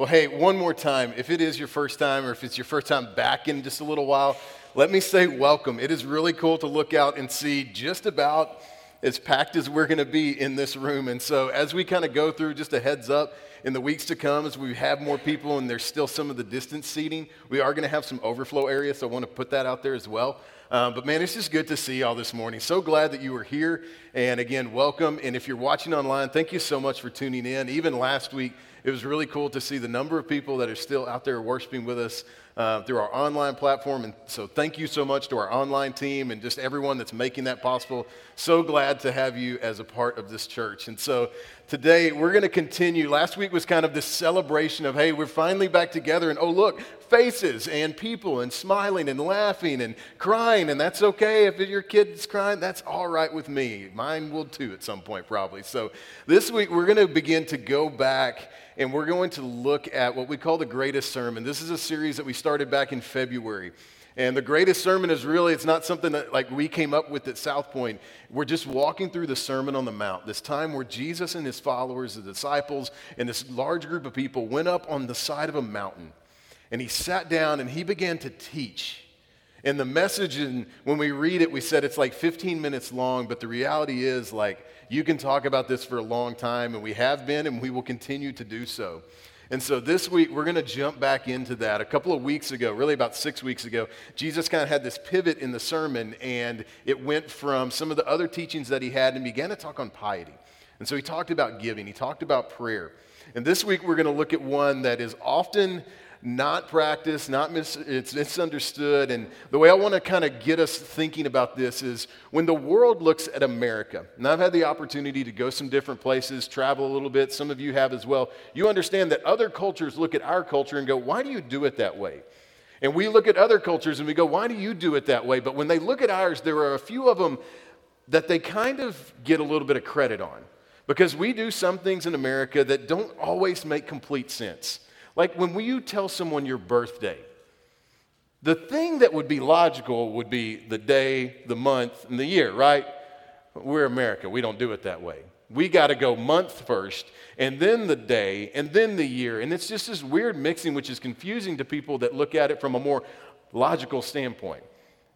Well, hey, one more time. If it is your first time or if it's your first time back in just a little while, let me say welcome. It is really cool to look out and see just about as packed as we're going to be in this room. And so, as we kind of go through, just a heads up, in the weeks to come, as we have more people and there's still some of the distance seating, we are going to have some overflow areas. So, I want to put that out there as well. Um, but man, it's just good to see y'all this morning. So glad that you were here. And again, welcome. And if you're watching online, thank you so much for tuning in. Even last week, it was really cool to see the number of people that are still out there worshiping with us uh, through our online platform. And so, thank you so much to our online team and just everyone that's making that possible. So glad to have you as a part of this church. And so, today we're going to continue. Last week was kind of this celebration of, hey, we're finally back together. And oh, look, faces and people and smiling and laughing and crying. And that's okay. If your kid's crying, that's all right with me. Mine will too at some point, probably. So, this week we're going to begin to go back and we're going to look at what we call the greatest sermon. This is a series that we started back in February. And the greatest sermon is really, it's not something that like we came up with at South Point. We're just walking through the Sermon on the Mount, this time where Jesus and his followers, the disciples, and this large group of people went up on the side of a mountain. And he sat down and he began to teach. And the message, and when we read it, we said it's like 15 minutes long, but the reality is like you can talk about this for a long time, and we have been, and we will continue to do so. And so this week, we're going to jump back into that. A couple of weeks ago, really about six weeks ago, Jesus kind of had this pivot in the sermon, and it went from some of the other teachings that he had and began to talk on piety. And so he talked about giving, he talked about prayer. And this week, we're going to look at one that is often not practiced, not mis- it's misunderstood. And the way I want to kind of get us thinking about this is when the world looks at America, and I've had the opportunity to go some different places, travel a little bit, some of you have as well, you understand that other cultures look at our culture and go, why do you do it that way? And we look at other cultures and we go, why do you do it that way? But when they look at ours, there are a few of them that they kind of get a little bit of credit on. Because we do some things in America that don't always make complete sense. Like when you tell someone your birthday, the thing that would be logical would be the day, the month, and the year, right? We're America. We don't do it that way. We got to go month first, and then the day, and then the year. And it's just this weird mixing, which is confusing to people that look at it from a more logical standpoint.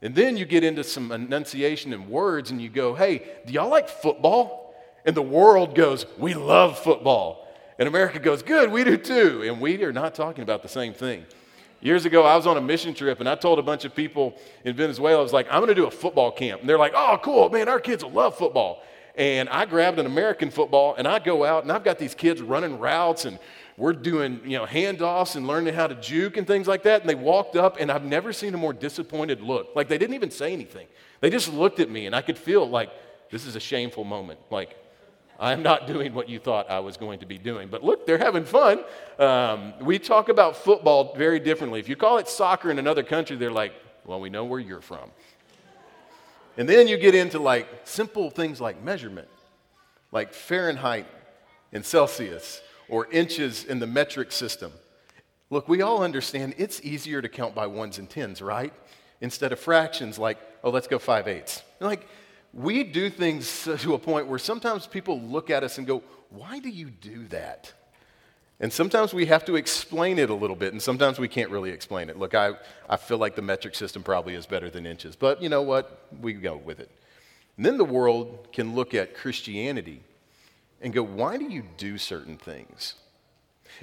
And then you get into some enunciation and words, and you go, hey, do y'all like football? And the world goes, we love football. And America goes, Good, we do too. And we are not talking about the same thing. Years ago, I was on a mission trip and I told a bunch of people in Venezuela, I was like, I'm going to do a football camp. And they're like, Oh, cool, man, our kids will love football. And I grabbed an American football and I go out and I've got these kids running routes and we're doing, you know, handoffs and learning how to juke and things like that. And they walked up and I've never seen a more disappointed look. Like they didn't even say anything. They just looked at me and I could feel like this is a shameful moment. Like I'm not doing what you thought I was going to be doing. But look, they're having fun. Um, we talk about football very differently. If you call it soccer in another country, they're like, well, we know where you're from. And then you get into like simple things like measurement, like Fahrenheit and Celsius or inches in the metric system. Look, we all understand it's easier to count by ones and tens, right? Instead of fractions like, oh, let's go five eighths. Like, we do things to a point where sometimes people look at us and go, Why do you do that? And sometimes we have to explain it a little bit, and sometimes we can't really explain it. Look, I, I feel like the metric system probably is better than inches, but you know what? We go with it. And then the world can look at Christianity and go, Why do you do certain things?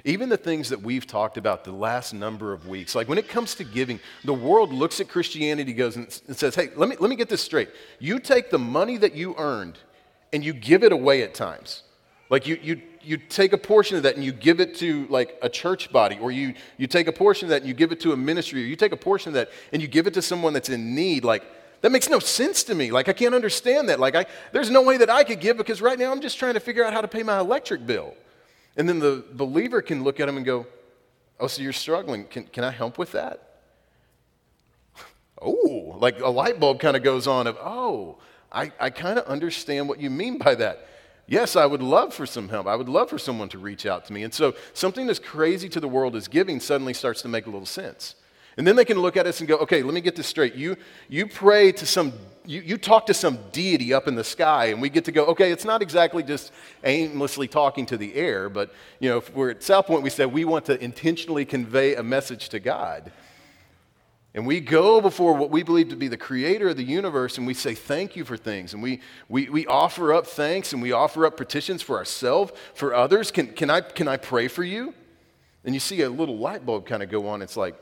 Even the things that we've talked about the last number of weeks, like when it comes to giving, the world looks at Christianity, goes and says, hey, let me, let me get this straight. You take the money that you earned and you give it away at times. Like you, you, you take a portion of that and you give it to like a church body, or you, you take a portion of that and you give it to a ministry, or you take a portion of that and you give it to someone that's in need. Like that makes no sense to me. Like I can't understand that. Like I, there's no way that I could give because right now I'm just trying to figure out how to pay my electric bill. And then the believer can look at him and go, Oh, so you're struggling. Can, can I help with that? oh, like a light bulb kind of goes on of, Oh, I, I kind of understand what you mean by that. Yes, I would love for some help. I would love for someone to reach out to me. And so something as crazy to the world as giving suddenly starts to make a little sense. And then they can look at us and go, okay, let me get this straight. You, you pray to some, you, you talk to some deity up in the sky, and we get to go, okay, it's not exactly just aimlessly talking to the air, but, you know, if we're at South Point, we said we want to intentionally convey a message to God. And we go before what we believe to be the creator of the universe and we say thank you for things. And we, we, we offer up thanks and we offer up petitions for ourselves, for others. Can, can, I, can I pray for you? And you see a little light bulb kind of go on. It's like,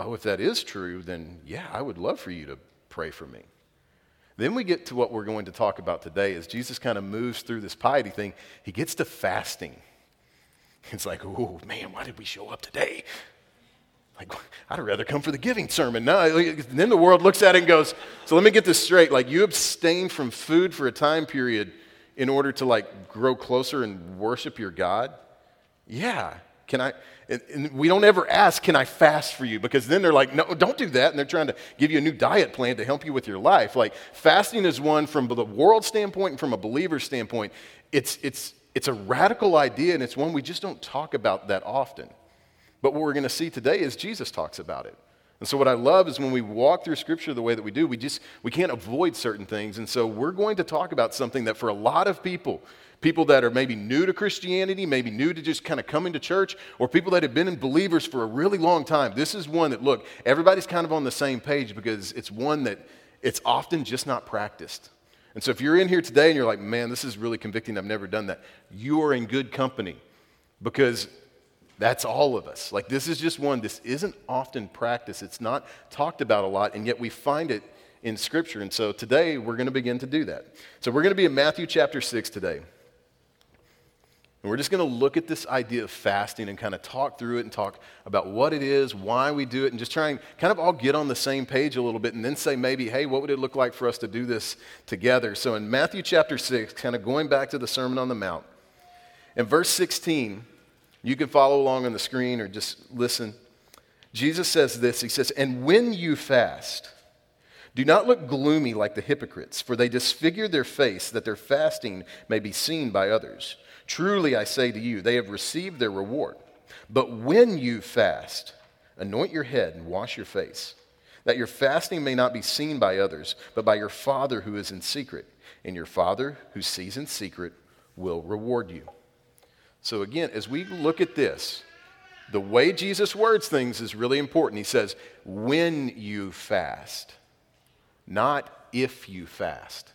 oh, if that is true, then yeah, I would love for you to pray for me. Then we get to what we're going to talk about today as Jesus kind of moves through this piety thing. He gets to fasting. It's like, oh man, why did we show up today? Like, I'd rather come for the giving sermon. No, then the world looks at it and goes, so let me get this straight. Like, you abstain from food for a time period in order to like grow closer and worship your God? Yeah. Can I? And we don't ever ask, can I fast for you? Because then they're like, no, don't do that. And they're trying to give you a new diet plan to help you with your life. Like, fasting is one from the world standpoint and from a believer standpoint. It's, it's, it's a radical idea, and it's one we just don't talk about that often. But what we're going to see today is Jesus talks about it. And so what I love is when we walk through scripture the way that we do, we just we can't avoid certain things. And so we're going to talk about something that for a lot of people, people that are maybe new to Christianity, maybe new to just kind of coming to church, or people that have been in believers for a really long time, this is one that look, everybody's kind of on the same page because it's one that it's often just not practiced. And so if you're in here today and you're like, man, this is really convicting, I've never done that, you are in good company because that's all of us. Like, this is just one, this isn't often practiced. It's not talked about a lot, and yet we find it in Scripture. And so today we're going to begin to do that. So we're going to be in Matthew chapter 6 today. And we're just going to look at this idea of fasting and kind of talk through it and talk about what it is, why we do it, and just try and kind of all get on the same page a little bit and then say maybe, hey, what would it look like for us to do this together? So in Matthew chapter 6, kind of going back to the Sermon on the Mount, in verse 16, you can follow along on the screen or just listen. Jesus says this He says, And when you fast, do not look gloomy like the hypocrites, for they disfigure their face that their fasting may be seen by others. Truly, I say to you, they have received their reward. But when you fast, anoint your head and wash your face, that your fasting may not be seen by others, but by your Father who is in secret. And your Father who sees in secret will reward you. So, again, as we look at this, the way Jesus words things is really important. He says, when you fast, not if you fast.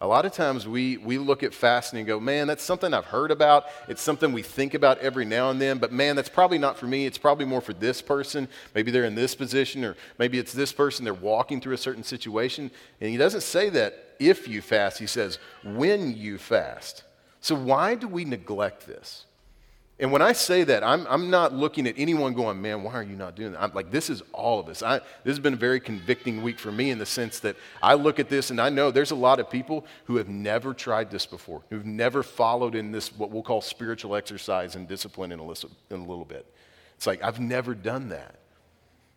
A lot of times we, we look at fasting and go, man, that's something I've heard about. It's something we think about every now and then, but man, that's probably not for me. It's probably more for this person. Maybe they're in this position, or maybe it's this person, they're walking through a certain situation. And he doesn't say that if you fast, he says when you fast. So, why do we neglect this? And when I say that, I'm, I'm not looking at anyone going, man, why are you not doing that? I'm like, this is all of us. I, this has been a very convicting week for me in the sense that I look at this and I know there's a lot of people who have never tried this before, who've never followed in this, what we'll call spiritual exercise and discipline in a, little, in a little bit. It's like, I've never done that.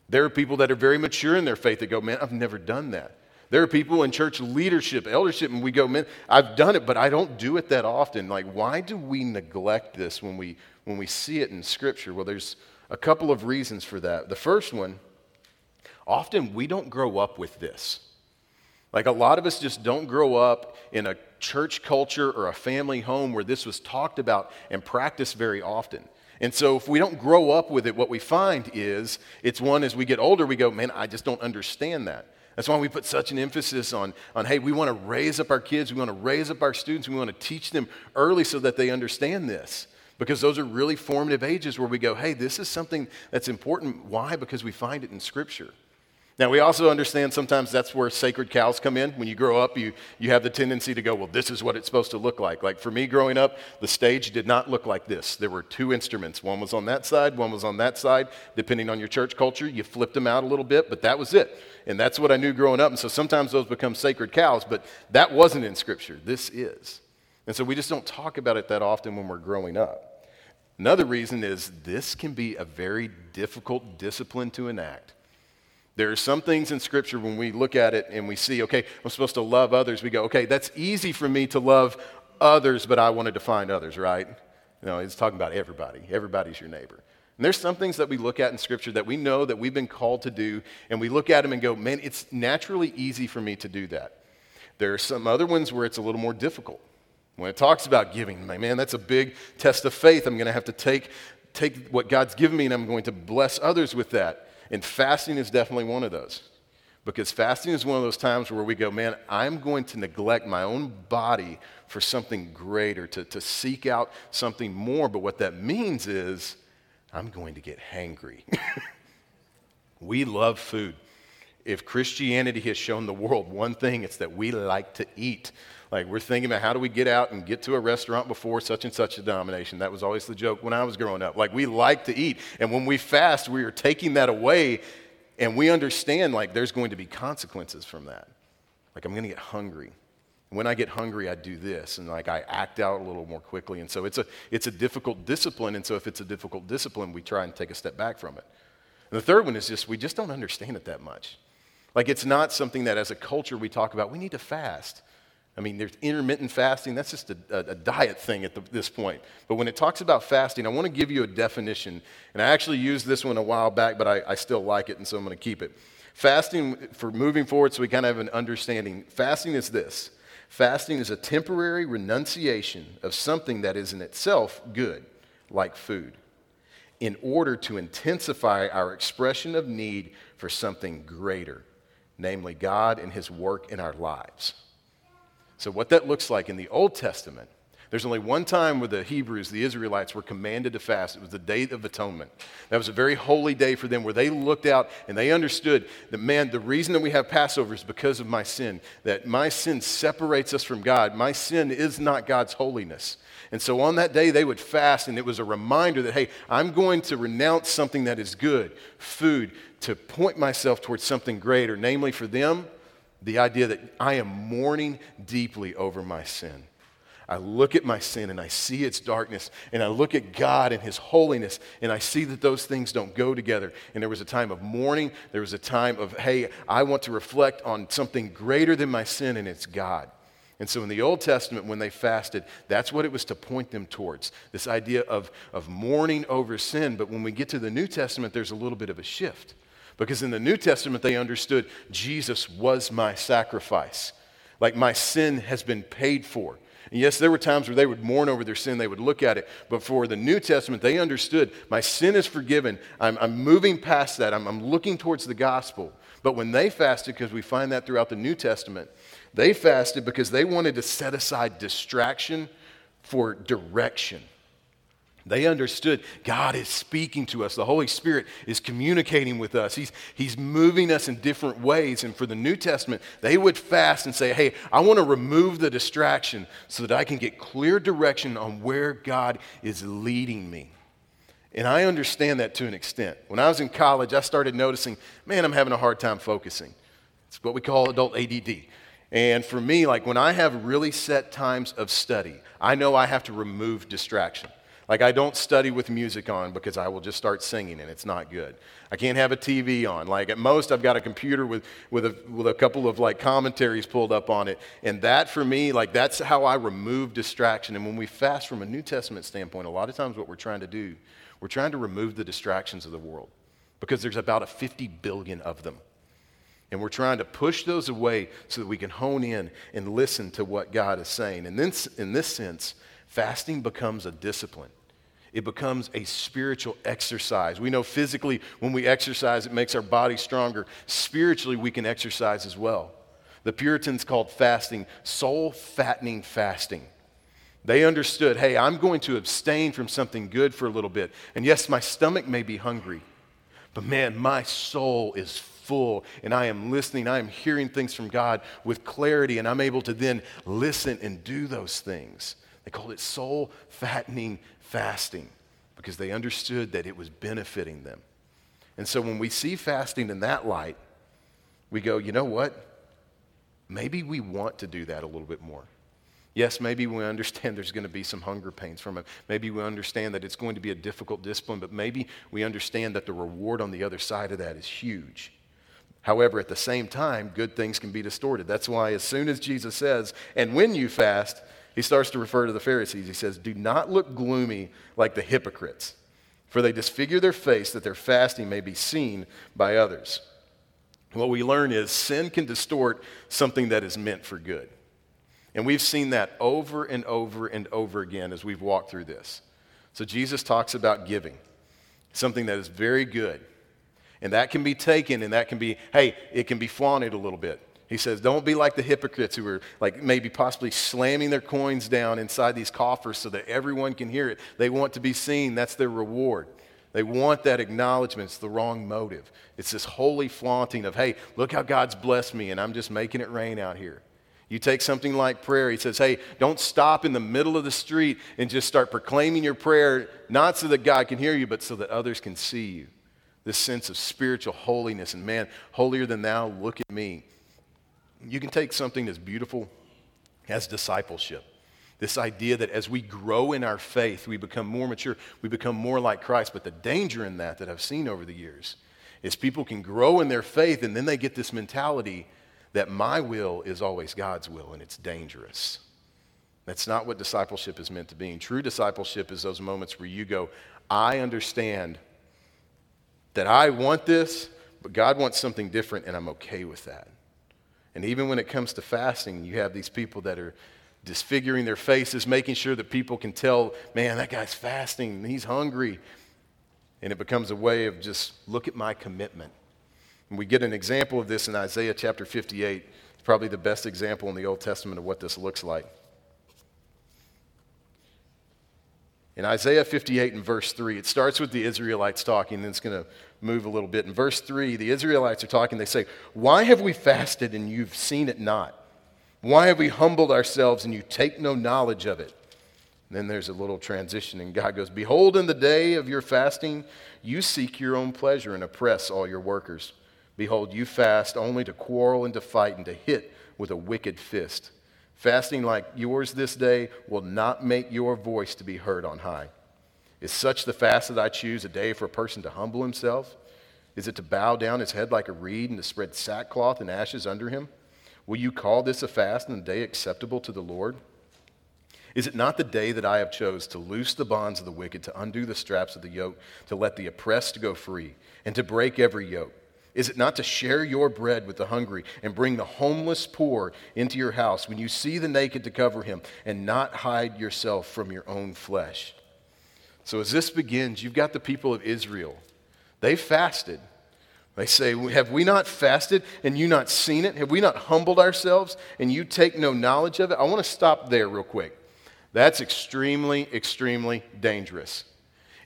There are people that are very mature in their faith that go, man, I've never done that. There are people in church leadership, eldership, and we go, man, I've done it, but I don't do it that often. Like, why do we neglect this when we, when we see it in Scripture? Well, there's a couple of reasons for that. The first one, often we don't grow up with this. Like, a lot of us just don't grow up in a church culture or a family home where this was talked about and practiced very often. And so, if we don't grow up with it, what we find is it's one as we get older, we go, man, I just don't understand that. That's why we put such an emphasis on, on hey, we want to raise up our kids, we want to raise up our students, we want to teach them early so that they understand this. Because those are really formative ages where we go, hey, this is something that's important. Why? Because we find it in Scripture. Now, we also understand sometimes that's where sacred cows come in. When you grow up, you, you have the tendency to go, well, this is what it's supposed to look like. Like for me growing up, the stage did not look like this. There were two instruments. One was on that side, one was on that side. Depending on your church culture, you flipped them out a little bit, but that was it. And that's what I knew growing up. And so sometimes those become sacred cows, but that wasn't in Scripture. This is. And so we just don't talk about it that often when we're growing up. Another reason is this can be a very difficult discipline to enact. There are some things in Scripture when we look at it and we see, okay, I'm supposed to love others. We go, okay, that's easy for me to love others, but I want to define others, right? Know, it's talking about everybody. Everybody's your neighbor. And there's some things that we look at in Scripture that we know that we've been called to do, and we look at them and go, man, it's naturally easy for me to do that. There are some other ones where it's a little more difficult. When it talks about giving, man, that's a big test of faith. I'm going to have to take, take what God's given me and I'm going to bless others with that. And fasting is definitely one of those. Because fasting is one of those times where we go, man, I'm going to neglect my own body for something greater, to, to seek out something more. But what that means is I'm going to get hangry. we love food. If Christianity has shown the world one thing, it's that we like to eat. Like we're thinking about how do we get out and get to a restaurant before such and such a denomination. That was always the joke when I was growing up. Like we like to eat. And when we fast, we are taking that away and we understand like there's going to be consequences from that. Like I'm going to get hungry. And when I get hungry, I do this, and like I act out a little more quickly. And so it's a, it's a difficult discipline. And so if it's a difficult discipline, we try and take a step back from it. And the third one is just we just don't understand it that much. Like it's not something that as a culture we talk about, we need to fast. I mean, there's intermittent fasting, that's just a, a, diet thing at the, this point. But when it talks about fasting, I want to give you a definition. And I actually used this one a while back, but I, I still like it, and so I'm going to keep it. Fasting, for moving forward, so we kind of have an understanding, fasting is this fasting is a temporary renunciation of something that is in itself good, like food, in order to intensify our expression of need for something greater, namely God and His work in our lives. So, what that looks like in the Old Testament, there's only one time where the Hebrews, the Israelites, were commanded to fast. It was the Day of Atonement. That was a very holy day for them where they looked out and they understood that, man, the reason that we have Passover is because of my sin, that my sin separates us from God. My sin is not God's holiness. And so on that day, they would fast, and it was a reminder that, hey, I'm going to renounce something that is good, food, to point myself towards something greater, namely for them, the idea that I am mourning deeply over my sin. I look at my sin and I see its darkness, and I look at God and His holiness, and I see that those things don't go together. And there was a time of mourning, there was a time of, hey, I want to reflect on something greater than my sin, and it's God. And so in the Old Testament, when they fasted, that's what it was to point them towards this idea of, of mourning over sin. But when we get to the New Testament, there's a little bit of a shift. Because in the New Testament, they understood Jesus was my sacrifice. Like my sin has been paid for. And yes, there were times where they would mourn over their sin, they would look at it. But for the New Testament, they understood my sin is forgiven. I'm, I'm moving past that, I'm, I'm looking towards the gospel. But when they fasted, because we find that throughout the New Testament, they fasted because they wanted to set aside distraction for direction. They understood God is speaking to us. The Holy Spirit is communicating with us. He's, he's moving us in different ways. And for the New Testament, they would fast and say, Hey, I want to remove the distraction so that I can get clear direction on where God is leading me. And I understand that to an extent. When I was in college, I started noticing, man, I'm having a hard time focusing. It's what we call adult ADD. And for me, like when I have really set times of study, I know I have to remove distraction. Like, I don't study with music on because I will just start singing and it's not good. I can't have a TV on. Like, at most, I've got a computer with, with, a, with a couple of like commentaries pulled up on it. And that, for me, like, that's how I remove distraction. And when we fast from a New Testament standpoint, a lot of times what we're trying to do, we're trying to remove the distractions of the world because there's about a 50 billion of them. And we're trying to push those away so that we can hone in and listen to what God is saying. And then, in this sense, fasting becomes a discipline it becomes a spiritual exercise. We know physically when we exercise, it makes our body stronger. Spiritually, we can exercise as well. The Puritans called fasting soul fattening fasting. They understood hey, I'm going to abstain from something good for a little bit. And yes, my stomach may be hungry, but man, my soul is full and I am listening. I am hearing things from God with clarity, and I'm able to then listen and do those things. They called it soul fattening fasting because they understood that it was benefiting them. And so when we see fasting in that light, we go, you know what? Maybe we want to do that a little bit more. Yes, maybe we understand there's going to be some hunger pains from it. Maybe we understand that it's going to be a difficult discipline, but maybe we understand that the reward on the other side of that is huge. However, at the same time, good things can be distorted. That's why, as soon as Jesus says, and when you fast, he starts to refer to the Pharisees. He says, Do not look gloomy like the hypocrites. For they disfigure their face that their fasting may be seen by others. What we learn is sin can distort something that is meant for good. And we've seen that over and over and over again as we've walked through this. So Jesus talks about giving, something that is very good. And that can be taken and that can be, hey, it can be flaunted a little bit. He says, don't be like the hypocrites who are like maybe possibly slamming their coins down inside these coffers so that everyone can hear it. They want to be seen. That's their reward. They want that acknowledgement. It's the wrong motive. It's this holy flaunting of, hey, look how God's blessed me and I'm just making it rain out here. You take something like prayer, he says, hey, don't stop in the middle of the street and just start proclaiming your prayer, not so that God can hear you, but so that others can see you. This sense of spiritual holiness and man, holier than thou, look at me. You can take something that's beautiful as discipleship. This idea that as we grow in our faith, we become more mature, we become more like Christ. But the danger in that, that I've seen over the years, is people can grow in their faith and then they get this mentality that my will is always God's will, and it's dangerous. That's not what discipleship is meant to be. true discipleship is those moments where you go, I understand that I want this, but God wants something different, and I'm okay with that. And even when it comes to fasting, you have these people that are disfiguring their faces, making sure that people can tell, man, that guy's fasting, he's hungry. And it becomes a way of just look at my commitment. And we get an example of this in Isaiah chapter 58. It's probably the best example in the Old Testament of what this looks like. In Isaiah 58 and verse 3, it starts with the Israelites talking, and it's going to move a little bit. In verse 3, the Israelites are talking. They say, Why have we fasted and you've seen it not? Why have we humbled ourselves and you take no knowledge of it? And then there's a little transition, and God goes, Behold, in the day of your fasting, you seek your own pleasure and oppress all your workers. Behold, you fast only to quarrel and to fight and to hit with a wicked fist. Fasting like yours this day will not make your voice to be heard on high. Is such the fast that I choose, a day for a person to humble himself? Is it to bow down his head like a reed and to spread sackcloth and ashes under him? Will you call this a fast and a day acceptable to the Lord? Is it not the day that I have chose to loose the bonds of the wicked, to undo the straps of the yoke, to let the oppressed go free, and to break every yoke? Is it not to share your bread with the hungry and bring the homeless poor into your house when you see the naked to cover him and not hide yourself from your own flesh? So, as this begins, you've got the people of Israel. They fasted. They say, Have we not fasted and you not seen it? Have we not humbled ourselves and you take no knowledge of it? I want to stop there real quick. That's extremely, extremely dangerous.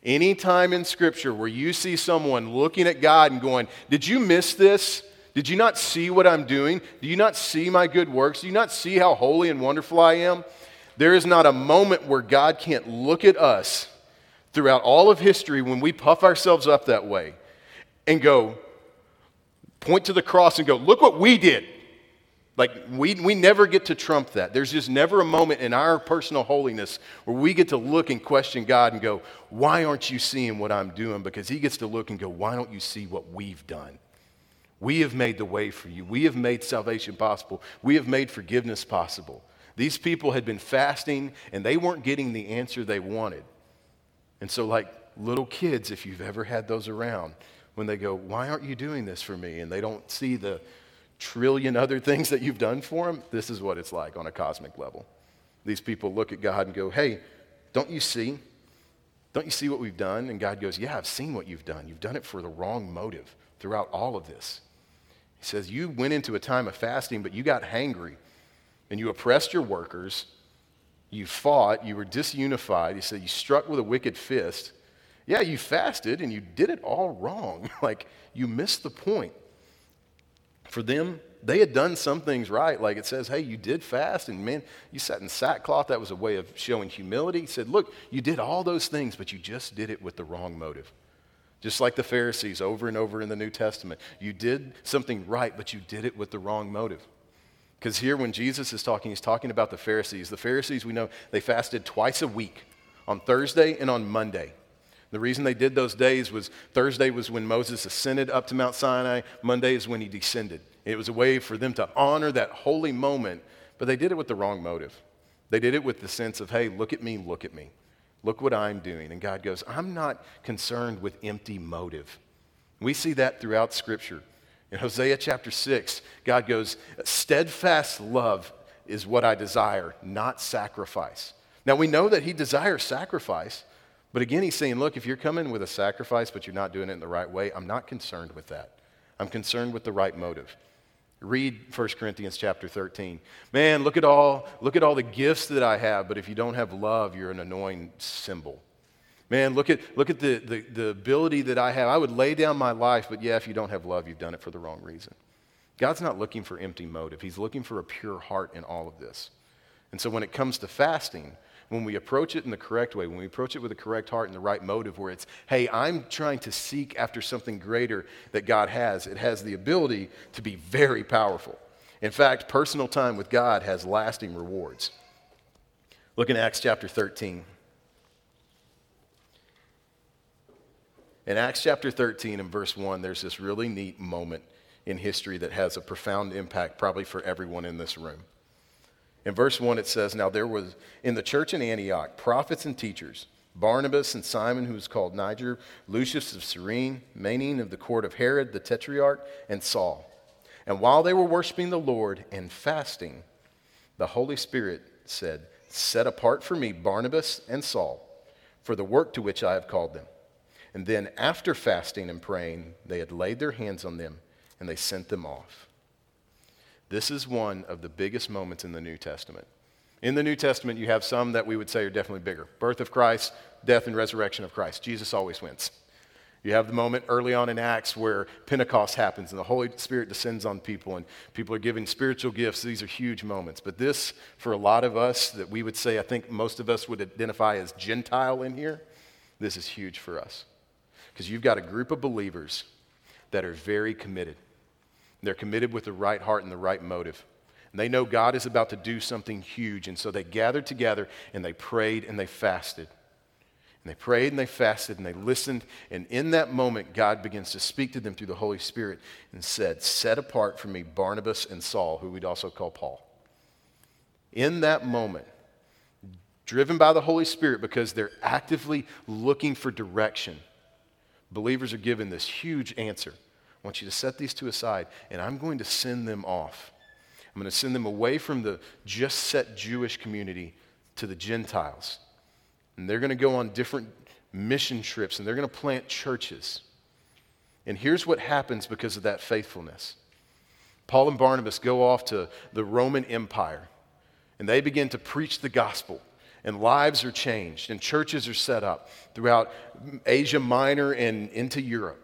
Any time in Scripture where you see someone looking at God and going, Did you miss this? Did you not see what I'm doing? Do you not see my good works? Do you not see how holy and wonderful I am? There is not a moment where God can't look at us throughout all of history when we puff ourselves up that way and go, point to the cross and go, Look what we did. Like, we, we never get to trump that. There's just never a moment in our personal holiness where we get to look and question God and go, Why aren't you seeing what I'm doing? Because He gets to look and go, Why don't you see what we've done? We have made the way for you. We have made salvation possible. We have made forgiveness possible. These people had been fasting and they weren't getting the answer they wanted. And so, like little kids, if you've ever had those around, when they go, Why aren't you doing this for me? And they don't see the trillion other things that you've done for them, this is what it's like on a cosmic level. These people look at God and go, Hey, don't you see? Don't you see what we've done? And God goes, Yeah, I've seen what you've done. You've done it for the wrong motive throughout all of this. He says, You went into a time of fasting, but you got hangry and you oppressed your workers. You fought. You were disunified. He said, You struck with a wicked fist. Yeah, you fasted and you did it all wrong. like, you missed the point for them, they had done some things right. Like it says, hey, you did fast, and man, you sat in sackcloth. That was a way of showing humility. He said, look, you did all those things, but you just did it with the wrong motive. Just like the Pharisees over and over in the New Testament. You did something right, but you did it with the wrong motive. Because here, when Jesus is talking, he's talking about the Pharisees. The Pharisees, we know, they fasted twice a week on Thursday and on Monday. The reason they did those days was Thursday was when Moses ascended up to Mount Sinai, Monday is when he descended. It was a way for them to honor that holy moment, but they did it with the wrong motive. They did it with the sense of, hey, look at me, look at me. Look what I'm doing. And God goes, I'm not concerned with empty motive. We see that throughout Scripture. In Hosea chapter 6, God goes, Steadfast love is what I desire, not sacrifice. Now we know that He desires sacrifice, but again, He's saying, Look, if you're coming with a sacrifice, but you're not doing it in the right way, I'm not concerned with that. I'm concerned with the right motive. Read 1 Corinthians chapter 13. Man, look at all, look at all the gifts that I have, but if you don't have love, you're an annoying cymbal. Man, look at, look at the, the, the ability that I have. I would lay down my life, but yeah, if you don't have love, you've done it for the wrong reason. God's not looking for empty motive. He's looking for a pure heart in all of this. And so when it comes to fasting, when we approach it in the correct way, when we approach it with the correct heart and the right motive, where it's, hey, I'm trying to seek after something greater that God has, it has the ability to be very powerful. In fact, personal time with God has lasting rewards. Look in Acts chapter 13. In Acts chapter 13 and verse 1, there's this really neat moment in history that has a profound impact, probably for everyone in this room. In verse 1, it says, Now there was in the church in Antioch prophets and teachers Barnabas and Simon, who was called Niger, Lucius of Cyrene, Manaen of the court of Herod the tetrarch, and Saul. And while they were worshiping the Lord and fasting, the Holy Spirit said, Set apart for me Barnabas and Saul for the work to which I have called them. And then, after fasting and praying, they had laid their hands on them and they sent them off. This is one of the biggest moments in the New Testament. In the New Testament, you have some that we would say are definitely bigger birth of Christ, death and resurrection of Christ. Jesus always wins. You have the moment early on in Acts where Pentecost happens and the Holy Spirit descends on people and people are giving spiritual gifts. These are huge moments. But this, for a lot of us that we would say, I think most of us would identify as Gentile in here, this is huge for us. Because you've got a group of believers that are very committed. They're committed with the right heart and the right motive. And they know God is about to do something huge. And so they gathered together and they prayed and they fasted. And they prayed and they fasted and they listened. And in that moment, God begins to speak to them through the Holy Spirit and said, Set apart for me Barnabas and Saul, who we'd also call Paul. In that moment, driven by the Holy Spirit because they're actively looking for direction, believers are given this huge answer. I want you to set these two aside, and I'm going to send them off. I'm going to send them away from the just set Jewish community to the Gentiles. And they're going to go on different mission trips, and they're going to plant churches. And here's what happens because of that faithfulness Paul and Barnabas go off to the Roman Empire, and they begin to preach the gospel and lives are changed, and churches are set up throughout Asia Minor and into Europe.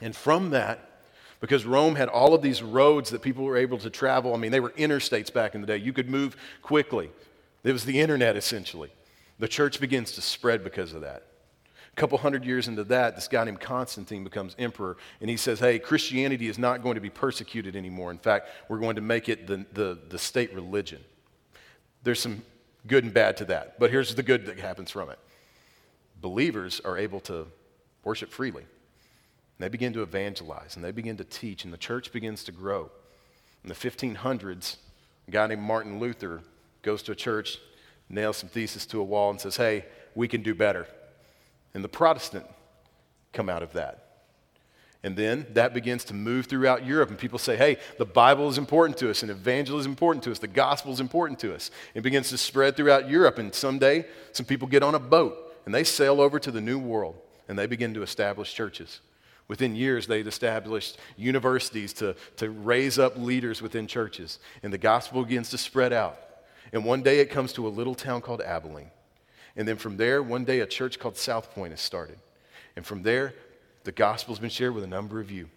And from that, because Rome had all of these roads that people were able to travel, I mean, they were interstates back in the day. You could move quickly. It was the internet, essentially. The church begins to spread because of that. A couple hundred years into that, this guy named Constantine becomes emperor, and he says, Hey, Christianity is not going to be persecuted anymore. In fact, we're going to make it the, the, the state religion. There's some good and bad to that, but here's the good that happens from it believers are able to worship freely. And they begin to evangelize and they begin to teach, and the church begins to grow. In the 1500s, a guy named Martin Luther goes to a church, nails some thesis to a wall, and says, Hey, we can do better. And the Protestant come out of that. And then that begins to move throughout Europe, and people say, hey, the Bible is important to us, and evangelism is important to us, the gospel is important to us. It begins to spread throughout Europe, and someday some people get on a boat and they sail over to the New World and they begin to establish churches. Within years, they'd established universities to, to raise up leaders within churches, and the gospel begins to spread out. And one day it comes to a little town called Abilene. And then from there, one day a church called South Point is started. And from there, the gospel's been shared with a number of you.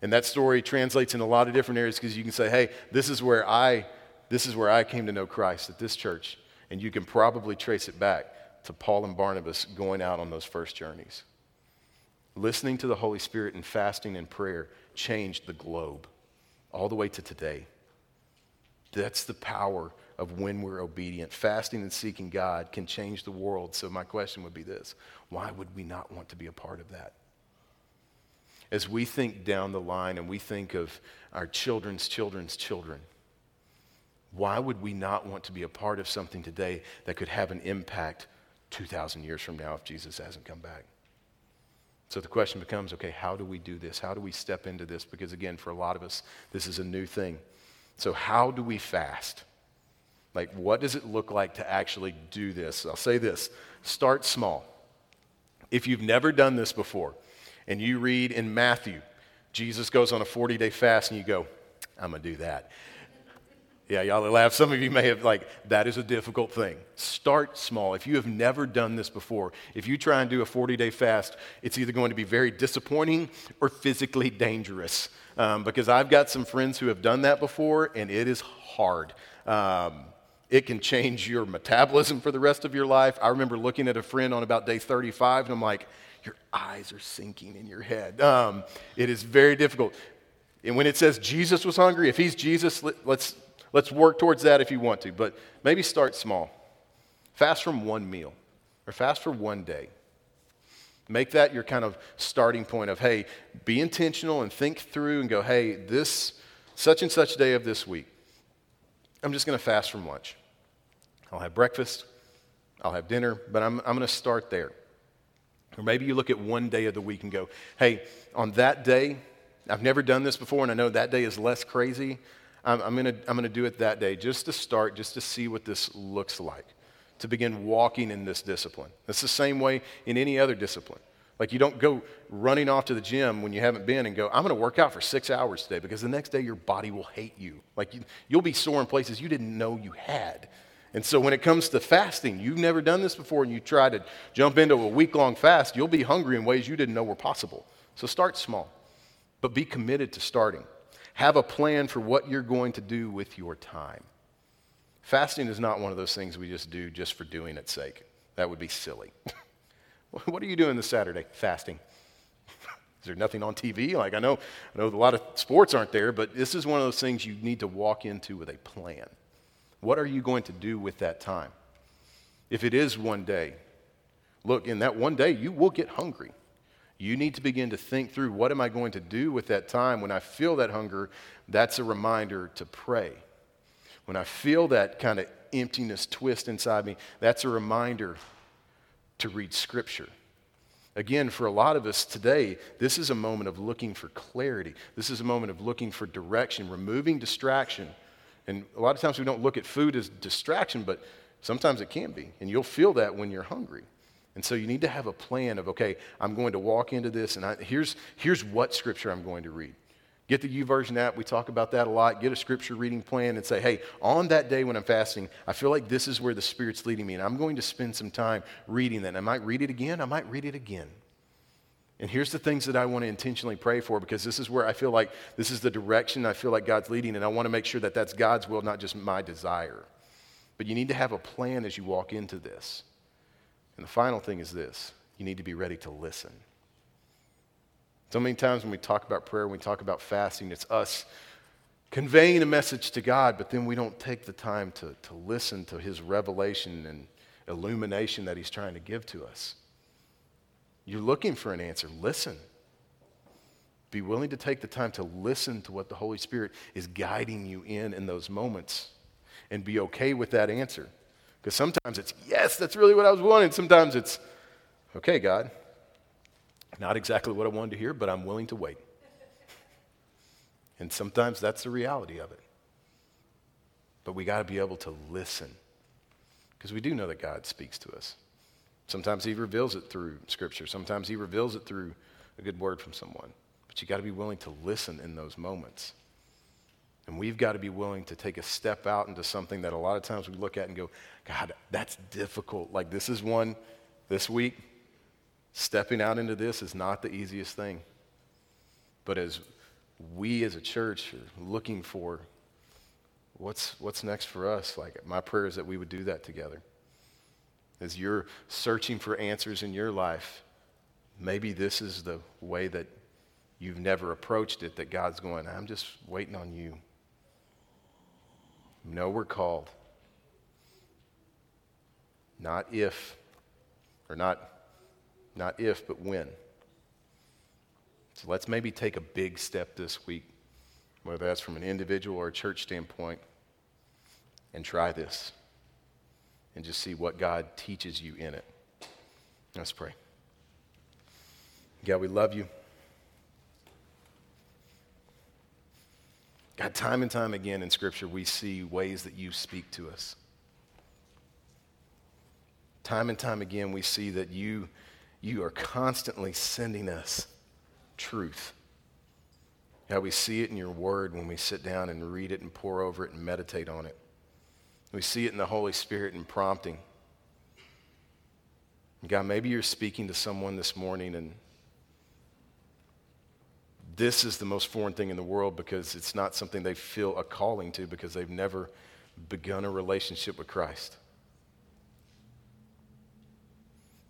And that story translates in a lot of different areas because you can say, hey, this is where I this is where I came to know Christ at this church. And you can probably trace it back to Paul and Barnabas going out on those first journeys. Listening to the Holy Spirit and fasting and prayer changed the globe all the way to today. That's the power of when we're obedient. Fasting and seeking God can change the world. So, my question would be this why would we not want to be a part of that? As we think down the line and we think of our children's children's children, why would we not want to be a part of something today that could have an impact 2,000 years from now if Jesus hasn't come back. So the question becomes okay, how do we do this? How do we step into this? Because again, for a lot of us, this is a new thing. So, how do we fast? Like, what does it look like to actually do this? I'll say this start small. If you've never done this before, and you read in Matthew, Jesus goes on a 40 day fast, and you go, I'm going to do that. Yeah, y'all laugh. Some of you may have, like, that is a difficult thing. Start small. If you have never done this before, if you try and do a 40 day fast, it's either going to be very disappointing or physically dangerous. Um, because I've got some friends who have done that before, and it is hard. Um, it can change your metabolism for the rest of your life. I remember looking at a friend on about day 35, and I'm like, your eyes are sinking in your head. Um, it is very difficult. And when it says Jesus was hungry, if he's Jesus, let, let's Let's work towards that if you want to, but maybe start small. Fast from one meal or fast for one day. Make that your kind of starting point of, hey, be intentional and think through and go, hey, this such and such day of this week, I'm just going to fast from lunch. I'll have breakfast, I'll have dinner, but I'm, I'm going to start there. Or maybe you look at one day of the week and go, hey, on that day, I've never done this before, and I know that day is less crazy. I'm, I'm going to I'm gonna do it that day just to start, just to see what this looks like, to begin walking in this discipline. It's the same way in any other discipline. Like you don't go running off to the gym when you haven't been and go, I'm going to work out for six hours today because the next day your body will hate you. Like you, you'll be sore in places you didn't know you had. And so when it comes to fasting, you've never done this before and you try to jump into a week long fast, you'll be hungry in ways you didn't know were possible. So start small, but be committed to starting. Have a plan for what you're going to do with your time. Fasting is not one of those things we just do just for doing its sake. That would be silly. what are you doing this Saturday? Fasting. is there nothing on TV? Like I know, I know a lot of sports aren't there, but this is one of those things you need to walk into with a plan. What are you going to do with that time? If it is one day, look, in that one day, you will get hungry. You need to begin to think through what am I going to do with that time when I feel that hunger? That's a reminder to pray. When I feel that kind of emptiness twist inside me, that's a reminder to read Scripture. Again, for a lot of us today, this is a moment of looking for clarity. This is a moment of looking for direction, removing distraction. And a lot of times we don't look at food as distraction, but sometimes it can be. And you'll feel that when you're hungry. And so you need to have a plan of, okay, I'm going to walk into this, and I, here's, here's what scripture I'm going to read. Get the YouVersion app. We talk about that a lot. Get a scripture reading plan and say, hey, on that day when I'm fasting, I feel like this is where the Spirit's leading me, and I'm going to spend some time reading that. And I might read it again. I might read it again. And here's the things that I want to intentionally pray for because this is where I feel like this is the direction I feel like God's leading, and I want to make sure that that's God's will, not just my desire. But you need to have a plan as you walk into this. And the final thing is this you need to be ready to listen. So many times when we talk about prayer, when we talk about fasting, it's us conveying a message to God, but then we don't take the time to, to listen to His revelation and illumination that He's trying to give to us. You're looking for an answer, listen. Be willing to take the time to listen to what the Holy Spirit is guiding you in in those moments and be okay with that answer. Because sometimes it's, yes, that's really what I was wanting. Sometimes it's, okay, God, not exactly what I wanted to hear, but I'm willing to wait. And sometimes that's the reality of it. But we got to be able to listen because we do know that God speaks to us. Sometimes He reveals it through Scripture, sometimes He reveals it through a good word from someone. But you got to be willing to listen in those moments. And we've got to be willing to take a step out into something that a lot of times we look at and go, God, that's difficult. Like this is one this week. Stepping out into this is not the easiest thing. But as we as a church are looking for what's, what's next for us, like my prayer is that we would do that together. As you're searching for answers in your life, maybe this is the way that you've never approached it, that God's going, I'm just waiting on you. No, we're called. Not if, or not, not if, but when. So let's maybe take a big step this week, whether that's from an individual or a church standpoint, and try this and just see what God teaches you in it. Let's pray. God, we love you. God, time and time again in Scripture, we see ways that you speak to us. Time and time again, we see that you, you are constantly sending us truth. How we see it in your word when we sit down and read it and pore over it and meditate on it. We see it in the Holy Spirit and prompting. God, maybe you're speaking to someone this morning and this is the most foreign thing in the world because it's not something they feel a calling to because they've never begun a relationship with Christ.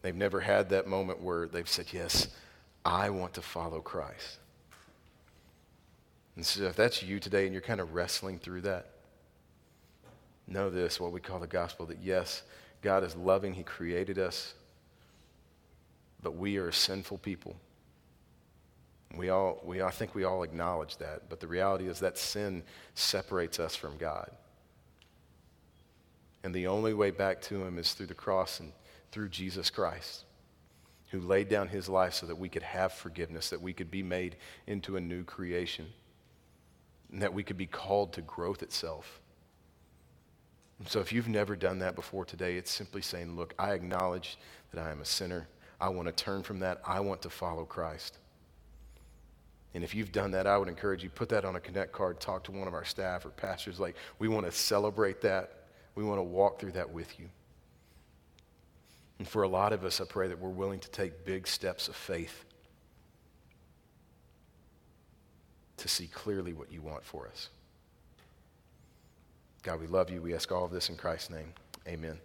They've never had that moment where they've said, Yes, I want to follow Christ. And so, if that's you today and you're kind of wrestling through that, know this what we call the gospel that yes, God is loving, He created us, but we are a sinful people. We all, we, I think we all acknowledge that, but the reality is that sin separates us from God. And the only way back to Him is through the cross and through Jesus Christ, who laid down His life so that we could have forgiveness, that we could be made into a new creation, and that we could be called to growth itself. And so if you've never done that before today, it's simply saying, Look, I acknowledge that I am a sinner. I want to turn from that. I want to follow Christ. And if you've done that, I would encourage you put that on a connect card, talk to one of our staff or pastors. Like, we want to celebrate that. We want to walk through that with you. And for a lot of us, I pray that we're willing to take big steps of faith to see clearly what you want for us. God, we love you. We ask all of this in Christ's name. Amen.